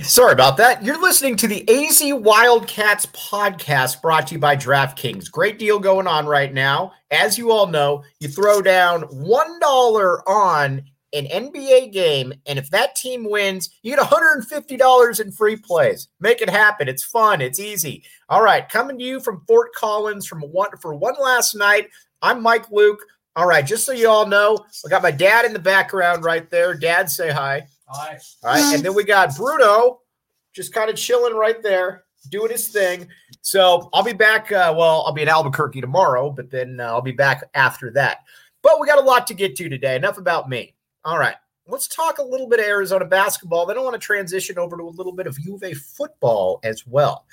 Sorry about that. You're listening to the AZ Wildcats podcast brought to you by DraftKings. Great deal going on right now. As you all know, you throw down $1 on an NBA game, and if that team wins, you get $150 in free plays. Make it happen. It's fun. It's easy. All right, coming to you from Fort Collins from one for one last night. I'm Mike Luke. All right, just so you all know, I got my dad in the background right there. Dad, say hi. Hi. All right, and then we got Bruno just kind of chilling right there, doing his thing. So I'll be back. Uh, well, I'll be in Albuquerque tomorrow, but then uh, I'll be back after that. But we got a lot to get to today. Enough about me. All right, let's talk a little bit of Arizona basketball. Then I want to transition over to a little bit of U of A football as well.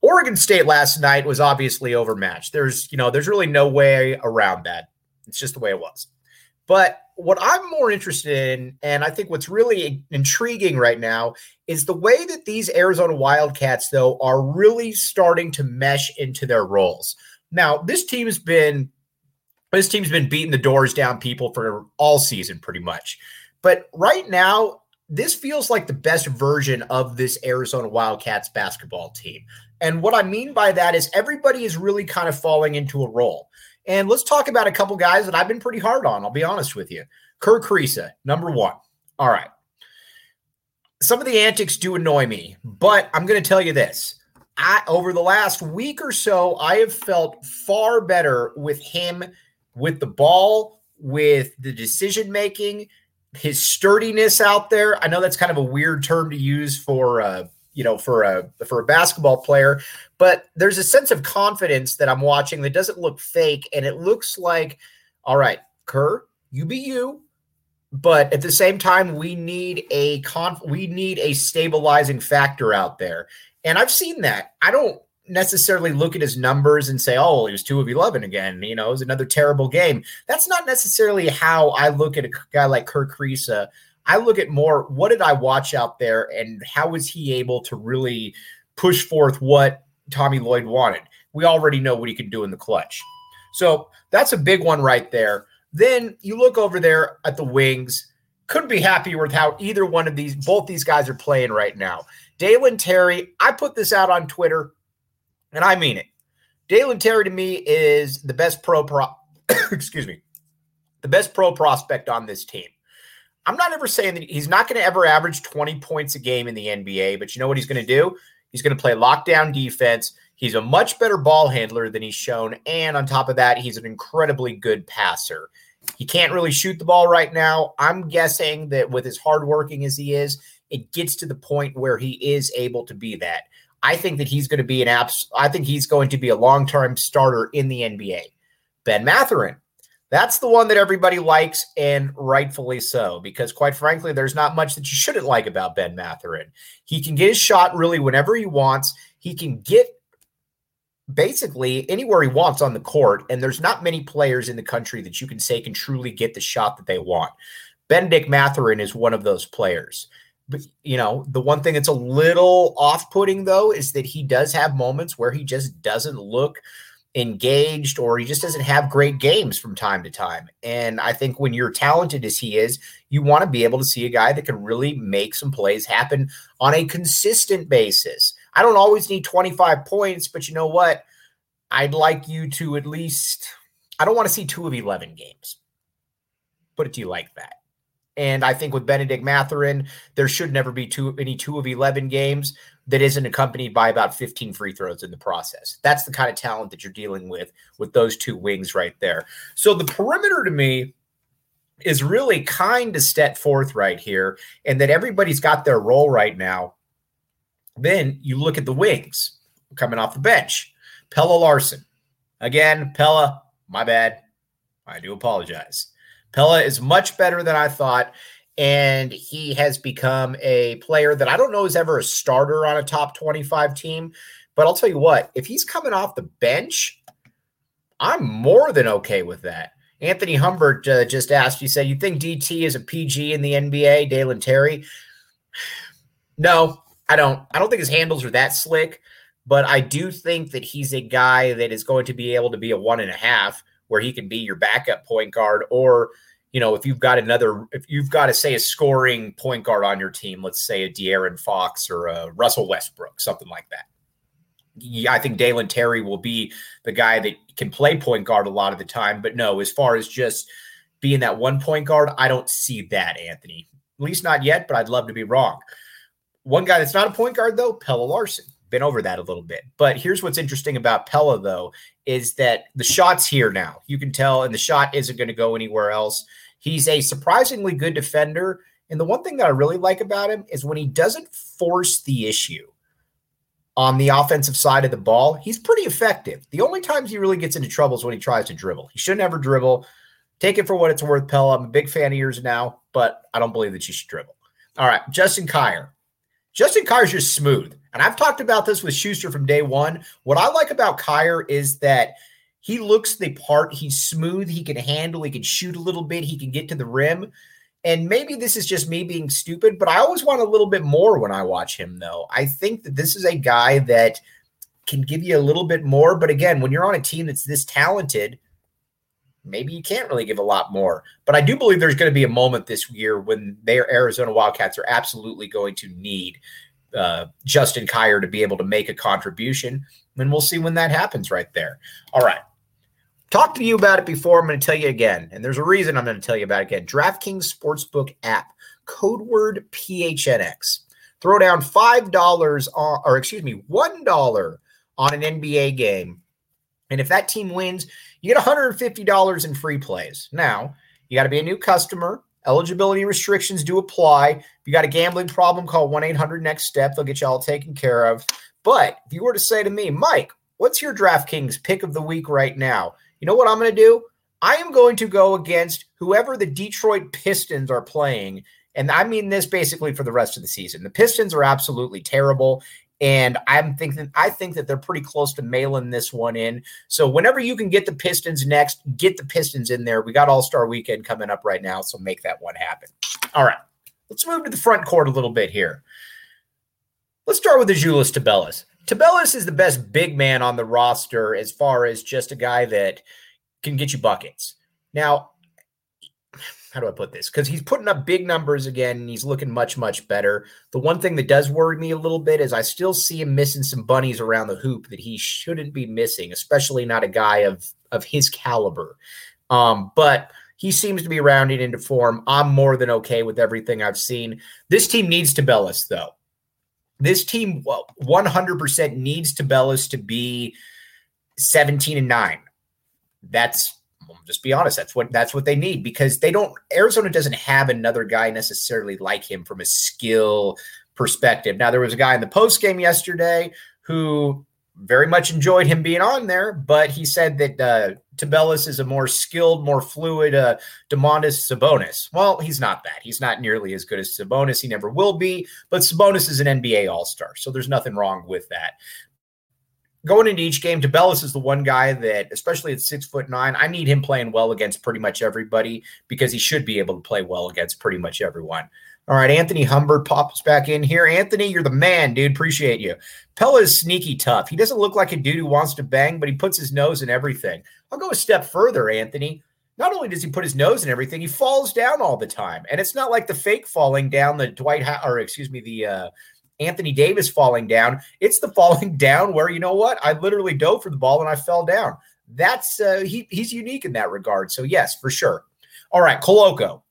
Oregon State last night was obviously overmatched. There's, you know, there's really no way around that. It's just the way it was. But what I'm more interested in, and I think what's really intriguing right now, is the way that these Arizona Wildcats, though, are really starting to mesh into their roles. Now, this team has been this team's been beating the doors down people for all season, pretty much. But right now, this feels like the best version of this Arizona Wildcats basketball team. And what I mean by that is everybody is really kind of falling into a role. And let's talk about a couple guys that I've been pretty hard on. I'll be honest with you. Kerr Kriisa, number one. All right. Some of the antics do annoy me, but I'm going to tell you this. I, over the last week or so, I have felt far better with him, with the ball, with the decision making, his sturdiness out there. I know that's kind of a weird term to use for uh, you know for a for a basketball player but there's a sense of confidence that i'm watching that doesn't look fake and it looks like all right kerr you be you but at the same time we need a conf- we need a stabilizing factor out there. And i've seen that. I don't necessarily look at his numbers and say oh he was 2 of 11 again you know it was another terrible game. That's not necessarily how i look at a guy like kerr kriisa I look at more what did I watch out there and how was he able to really push forth what Tommy Lloyd wanted. We already know what he can do in the clutch. So that's a big one right there. Then you look over there at the wings. Couldn't be happier with how either one of these, both these guys are playing right now. Dalen Terry, I put this out on Twitter, and I mean it. Dalen Terry to me is the best pro, pro excuse me, the best pro prospect on this team. I'm not ever saying that he's not going to ever average 20 points a game in the NBA, but you know what he's going to do? He's going to play lockdown defense. He's a much better ball handler than he's shown. And on top of that, he's an incredibly good passer. He can't really shoot the ball right now. I'm guessing that with as hardworking as he is, it gets to the point where he is able to be that. I think that he's going to be an abs- I think he's going to be a long term starter in the NBA. Ben Mathurin. That's the one that everybody likes, and rightfully so, because quite frankly, there's not much that you shouldn't like about Ben Mathurin. He can get his shot really whenever he wants. He can get basically anywhere he wants on the court, and there's not many players in the country that you can say can truly get the shot that they want. Bennedict Mathurin is one of those players. But you know, the one thing that's a little off-putting though is that he does have moments where he just doesn't look engaged or he just doesn't have great games from time to time. And I think when you're talented as he is, you want to be able to see a guy that can really make some plays happen on a consistent basis. I don't always need 25 points, but you know what? I'd like you to at least I don't want to see 2 of 11 games. Put it to you like that. And I think with Bennedict Mathurin, there should never be two any two of 11 games that isn't accompanied by about 15 free throws in the process. That's the kind of talent that you're dealing with with those two wings right there. So the perimeter to me is really kind of set forth right here, and that everybody's got their role right now. Then you look at the wings coming off the bench. Pelle Larsson. Again, Pelle, my bad. I do apologize. Pelle is much better than I thought. And he has become a player that I don't know is ever a starter on a top 25 team. But I'll tell you what, if he's coming off the bench, I'm more than okay with that. Anthony Humbert uh, just asked, you said, you think DT is a PG in the NBA, Dalen Terry? No, I don't. I don't think his handles are that slick, but I do think that he's a guy that is going to be able to be a one and a half where he can be your backup point guard or you know if you've got another if you've got to say a scoring point guard on your team let's say a De'Aaron Fox or a Russell Westbrook something like that I think Dalen Terry will be the guy that can play point guard a lot of the time but no as far as just being that one point guard I don't see that Anthony at least not yet but I'd love to be wrong one guy that's not a point guard though Pelle Larsson. been over that a little bit. But here's what's interesting about Pelle, though, is that the shot's here now. You can tell, and the shot isn't going to go anywhere else. He's a surprisingly good defender. And the one thing that I really like about him is when he doesn't force the issue on the offensive side of the ball, he's pretty effective. The only times he really gets into trouble is when he tries to dribble. He should never dribble. Take it for what it's worth, Pelle. I'm a big fan of yours now, but I don't believe that you should dribble. All right, Justin Kier. Justin Kier's just smooth. And I've talked about this with Schuster from day one. What I like about Kier is that he looks the part. He's smooth. He can handle. He can shoot a little bit. He can get to the rim. And maybe this is just me being stupid, but I always want a little bit more when I watch him, though. I think that this is a guy that can give you a little bit more. But again, when you're on a team that's this talented, maybe you can't really give a lot more. But I do believe there's going to be a moment this year when their Arizona Wildcats are absolutely going to need uh, Justin Kier to be able to make a contribution. And we'll see when that happens right there. All right. Talked to you about it before. I'm going to tell you again. And there's a reason I'm going to tell you about it again. DraftKings Sportsbook app, code word PHNX. Throw down $5 on, or excuse me, $1 on an NBA game. And if that team wins, you get $150 in free plays. Now, you got to be a new customer. Eligibility restrictions do apply. If you got a gambling problem, call 1 800 Next Step. They'll get you all taken care of. But if you were to say to me, Mike, what's your DraftKings pick of the week right now? You know what I'm going to do? I am going to go against whoever the Detroit Pistons are playing. And I mean this basically for the rest of the season. The Pistons are absolutely terrible. And I'm thinking, I think that they're pretty close to mailing this one in. So whenever you can get the Pistons next, get the Pistons in there. We got All Star Weekend coming up right now, so make that one happen. All right, let's move to the front court a little bit here. Let's start with Azuolas Tubelis. Tubelis is the best big man on the roster as far as just a guy that can get you buckets. Now, how do I put this? Because he's putting up big numbers again and he's looking much, much better. The one thing that does worry me a little bit is I still see him missing some bunnies around the hoop that he shouldn't be missing, especially not a guy of of his caliber. Um, but he seems to be rounding into form. I'm more than okay with everything I've seen. This team needs Tubelis, though. This team 100% needs Tubelis to be 17 and 9. That's just be honest. That's what that's what they need because they don't. Arizona doesn't have another guy necessarily like him from a skill perspective. Now there was a guy in the post game yesterday who very much enjoyed him being on there, but he said that uh, Tubelis is a more skilled, more fluid uh, Domantas Sabonis. Well, he's not that. He's not nearly as good as Sabonis. He never will be. But Sabonis is an NBA All Star, so there's nothing wrong with that. Going into each game, Tubelis is the one guy that, especially at six foot nine, I need him playing well against pretty much everybody because he should be able to play well against pretty much everyone. All right, Anthony Humbert pops back in here. Anthony, you're the man, dude. Appreciate you. Pelle is sneaky tough. He doesn't look like a dude who wants to bang, but he puts his nose in everything. I'll go a step further, Anthony. Not only does he put his nose in everything, he falls down all the time, and it's not like the fake falling down, the Dwight or excuse me, the uh, Anthony Davis falling down. It's the falling down where you know what? I literally dove for the ball and I fell down. That's uh, he he's unique in that regard. So yes, for sure. All right, Koloko.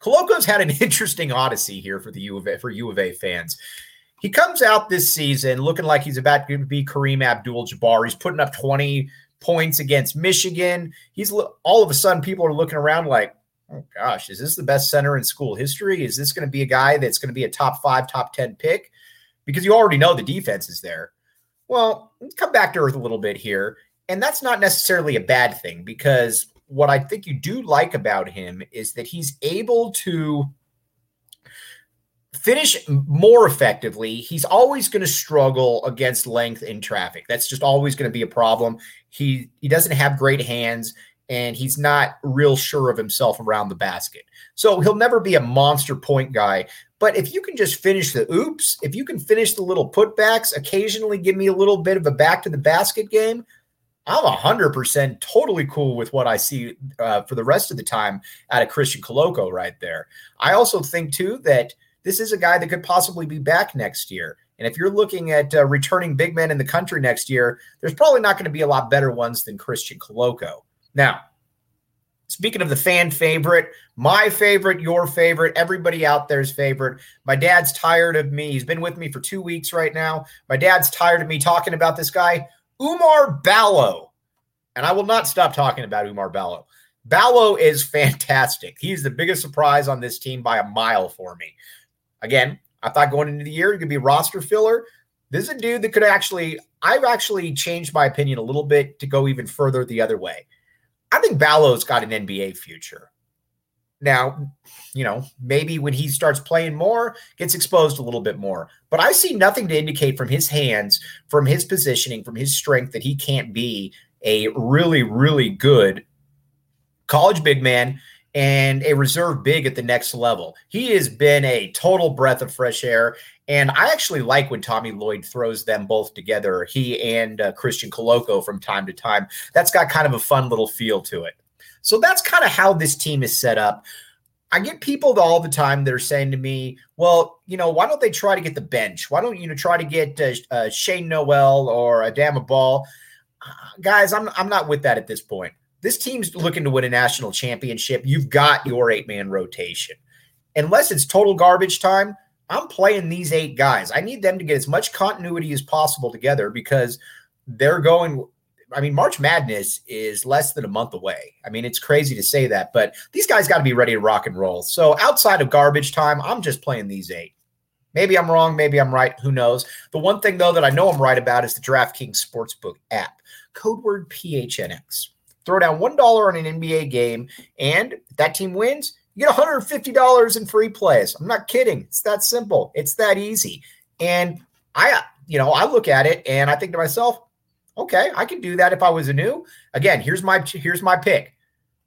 Koloko's had an interesting odyssey here for the U of A, for U of A fans. He comes out this season looking like he's about to be Kareem Abdul-Jabbar. He's putting up 20 points against Michigan. He's all of a sudden people are looking around like, oh gosh, is this the best center in school history? Is this going to be a guy that's going to be a top five, top 10 pick? Because you already know the defense is there. Well, come back to earth a little bit here. And that's not necessarily a bad thing because what I think you do like about him is that he's able to finish more effectively. He's always going to struggle against length in traffic. That's just always going to be a problem. He he doesn't have great hands and he's not real sure of himself around the basket. So he'll never be a monster point guy. But if you can just finish the oops, if you can finish the little putbacks, occasionally give me a little bit of a back to the basket game, I'm 100% totally cool with what I see uh, for the rest of the time out of Christian Koloko right there. I also think, too, that this is a guy that could possibly be back next year. And if you're looking at uh, returning big men in the country next year, there's probably not going to be a lot better ones than Christian Koloko. Now, speaking of the fan favorite, my favorite, your favorite, everybody out there's favorite, my dad's tired of me. He's been with me for two weeks right now. My dad's tired of me talking about this guy. Oumar Ballo. And I will not stop talking about Oumar Ballo. Ballo is fantastic. He's the biggest surprise on this team by a mile for me. Again, I thought going into the year he could be roster filler. This is a dude that could actually, I've actually changed my opinion a little bit to go even further the other way. I think Ballo's got an NBA future. Now, you know, maybe when he starts playing more, gets exposed a little bit more. But I see nothing to indicate from his hands, from his positioning, from his strength that he can't be a really, really good college big man and a reserve big at the next level. He has been a total breath of fresh air. And I actually like when Tommy Lloyd throws them both together, he and uh, Christian Koloko from time to time. That's got kind of a fun little feel to it. So that's kind of how this team is set up. I get people all the time that are saying to me, well, you know, why don't they try to get the bench? Why don't you know try to get uh, uh, Shane Nowell or Adama Ball? Uh, guys, I'm I'm not with that at this point. This team's looking to win a national championship. You've got your eight man rotation. Unless it's total garbage time, I'm playing these eight guys. I need them to get as much continuity as possible together because they're going I mean, March Madness is less than a month away. I mean, it's crazy to say that, but these guys got to be ready to rock and roll. So outside of garbage time, I'm just playing these eight. Maybe I'm wrong. Maybe I'm right. Who knows? The one thing, though, that I know I'm right about is the DraftKings Sportsbook app. Code word PHNX. Throw down $1 on an NBA game, and if that team wins, you get $150 in free plays. I'm not kidding. It's that simple. It's that easy. And I, you know, I look at it and I think to myself, Okay, I can do that if I was a new. Again, here's my here's my pick.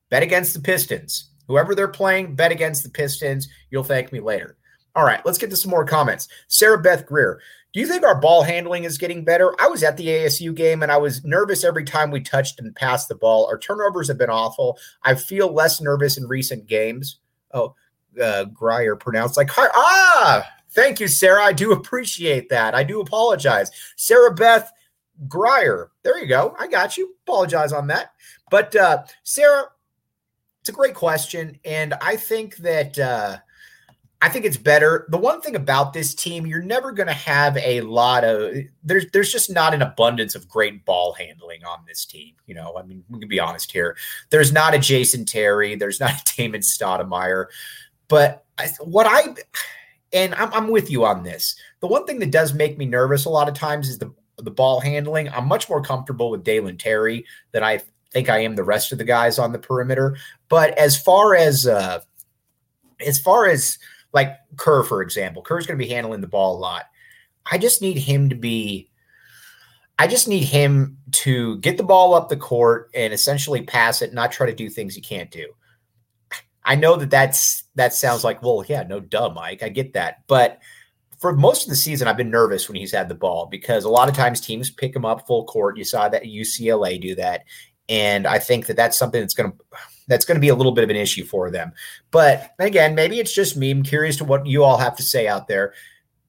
Bet against the Pistons. Whoever they're playing, bet against the Pistons. You'll thank me later. All right, let's get to some more comments. Sarah Beth Greer. Do you think our ball handling is getting better? I was at the ASU game and I was nervous every time we touched and passed the ball. Our turnovers have been awful. I feel less nervous in recent games. Oh, uh, Grier pronounced like, ah, thank you, Sarah. I do appreciate that. I do apologize. Sarah Beth, Grier. There you go. I got you. Apologize on that. But uh, Sarah, it's a great question, and I think that uh, I think it's better. The one thing about this team, you're never going to have a lot of there's there's just not an abundance of great ball handling on this team. You know, I mean, we can be honest here. There's not a Jason Terry. There's not a Damon Stoudemire. But I, what I and I'm, I'm with you on this. The one thing that does make me nervous a lot of times is the the ball handling. I'm much more comfortable with Dalen Terry than I think I am the rest of the guys on the perimeter. But as far as uh, as far as like Kerr, for example, Kerr's going to be handling the ball a lot. I just need him to be. I just need him to get the ball up the court and essentially pass it, not try to do things he can't do. I know that that's that sounds like well, yeah, no duh, Mike. I get that, but for most of the season, I've been nervous when he's had the ball because a lot of times teams pick him up full court. You saw that UCLA do that, and I think that that's something that's going to that's going to be a little bit of an issue for them. But again, maybe it's just me. I'm curious to what you all have to say out there.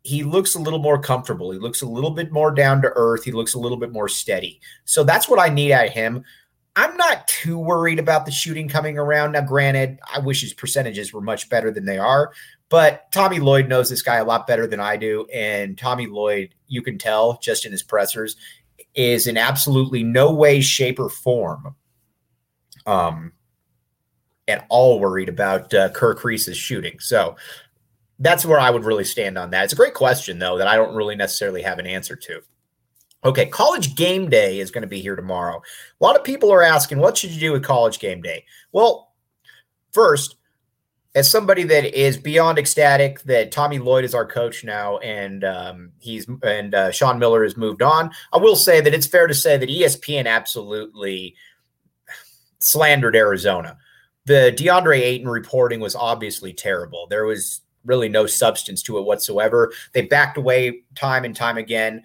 He looks a little more comfortable. He looks a little bit more down to earth. He looks a little bit more steady. So that's what I need out of him. I'm not too worried about the shooting coming around. Now, granted, I wish his percentages were much better than they are, but Tommy Lloyd knows this guy a lot better than I do. And Tommy Lloyd, you can tell just in his pressers, is in absolutely no way, shape, or form um, at all worried about uh, Kerr Kriisa's shooting. So that's where I would really stand on that. It's a great question, though, that I don't really necessarily have an answer to. Okay, college game day is going to be here tomorrow. A lot of people are asking, what should you do with college game day? Well, first, as somebody that is beyond ecstatic that Tommy Lloyd is our coach now, and um, he's and uh, Sean Miller has moved on, I will say that it's fair to say that ESPN absolutely slandered Arizona. The DeAndre Ayton reporting was obviously terrible. There was really no substance to it whatsoever. They backed away time and time again.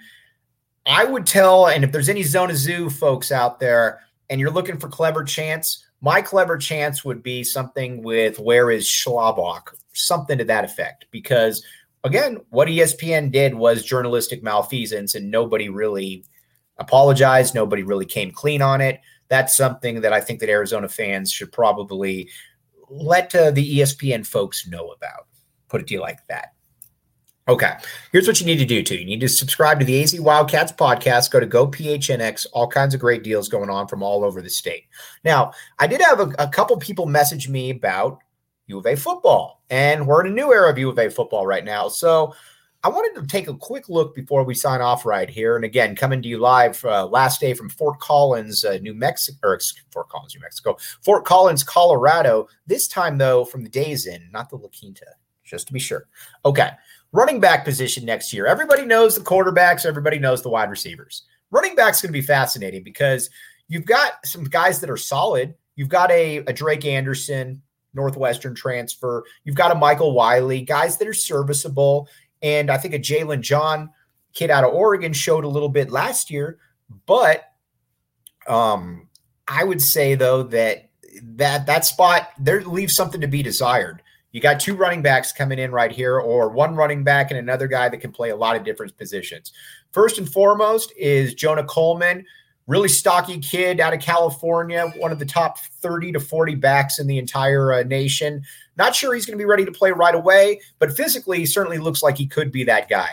I would tell, and if there's any Zona Zoo folks out there and you're looking for clever chance, my clever chance would be something with where is Schlabach, something to that effect. Because again, what ESPN did was journalistic malfeasance, and nobody really apologized. Nobody really came clean on it. That's something that I think that Arizona fans should probably let uh, the ESPN folks know about. Put it to you like that. Okay, here's what you need to do too. You need to subscribe to the AZ Wildcats podcast. Go to GoPHNX. All kinds of great deals going on from all over the state. Now, I did have a, a couple people message me about U of A football, and we're in a new era of U of A football right now. So I wanted to take a quick look before we sign off right here. And again, coming to you live uh, last day from Fort Collins, uh, New Mexico, or Fort Collins, New Mexico, Fort Collins, Colorado. This time though, from the Days Inn, not the La Quinta, just to be sure. Okay running back position next year. Everybody knows the quarterbacks, everybody knows the wide receivers. Running back's going to be fascinating because you've got some guys that are solid. You've got a, a Drake Anderson, Northwestern transfer. You've got a Michael Wiley, guys that are serviceable. And I think a Jalen John kid out of Oregon showed a little bit last year. But um, I would say though that that that spot there leaves something to be desired. You got two running backs coming in right here, or one running back and another guy that can play a lot of different positions. First and foremost is Jonah Coleman, really stocky kid out of California, one of the top 30 to 40 backs in the entire uh, nation. Not sure he's going to be ready to play right away, but physically, he certainly looks like he could be that guy.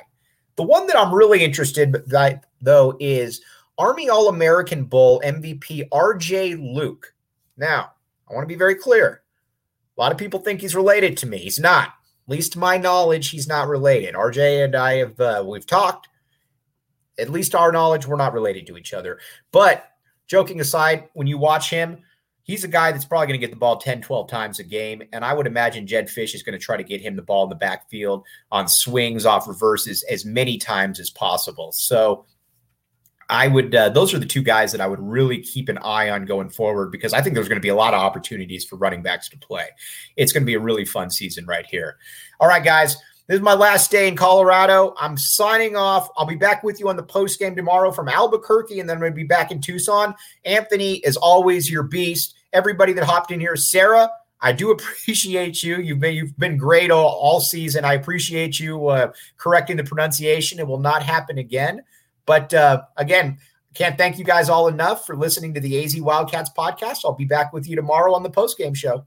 The one that I'm really interested in, though, is Army All American Bowl MVP RJ Luke. Now, I want to be very clear. A lot of people think he's related to me. He's not. At least to my knowledge, he's not related. RJ and I have uh, we've talked. At least our knowledge, we're not related to each other. But joking aside, when you watch him, he's a guy that's probably going to get the ball 10, 12 times a game. And I would imagine Jedd Fisch is going to try to get him the ball in the backfield on swings off reverses as many times as possible. So I would, uh, those are the two guys that I would really keep an eye on going forward because I think there's going to be a lot of opportunities for running backs to play. It's going to be a really fun season right here. All right, guys. This is my last day in Colorado. I'm signing off. I'll be back with you on the post game tomorrow from Albuquerque, and then I'm going to be back in Tucson. Anthony, as always, your beast. Everybody that hopped in here, Sarah, I do appreciate you. You've been you've been great all, all season. I appreciate you uh, correcting the pronunciation. It will not happen again. But uh, again, can't thank you guys all enough for listening to the AZ Wildcats podcast. I'll be back with you tomorrow on the post game show.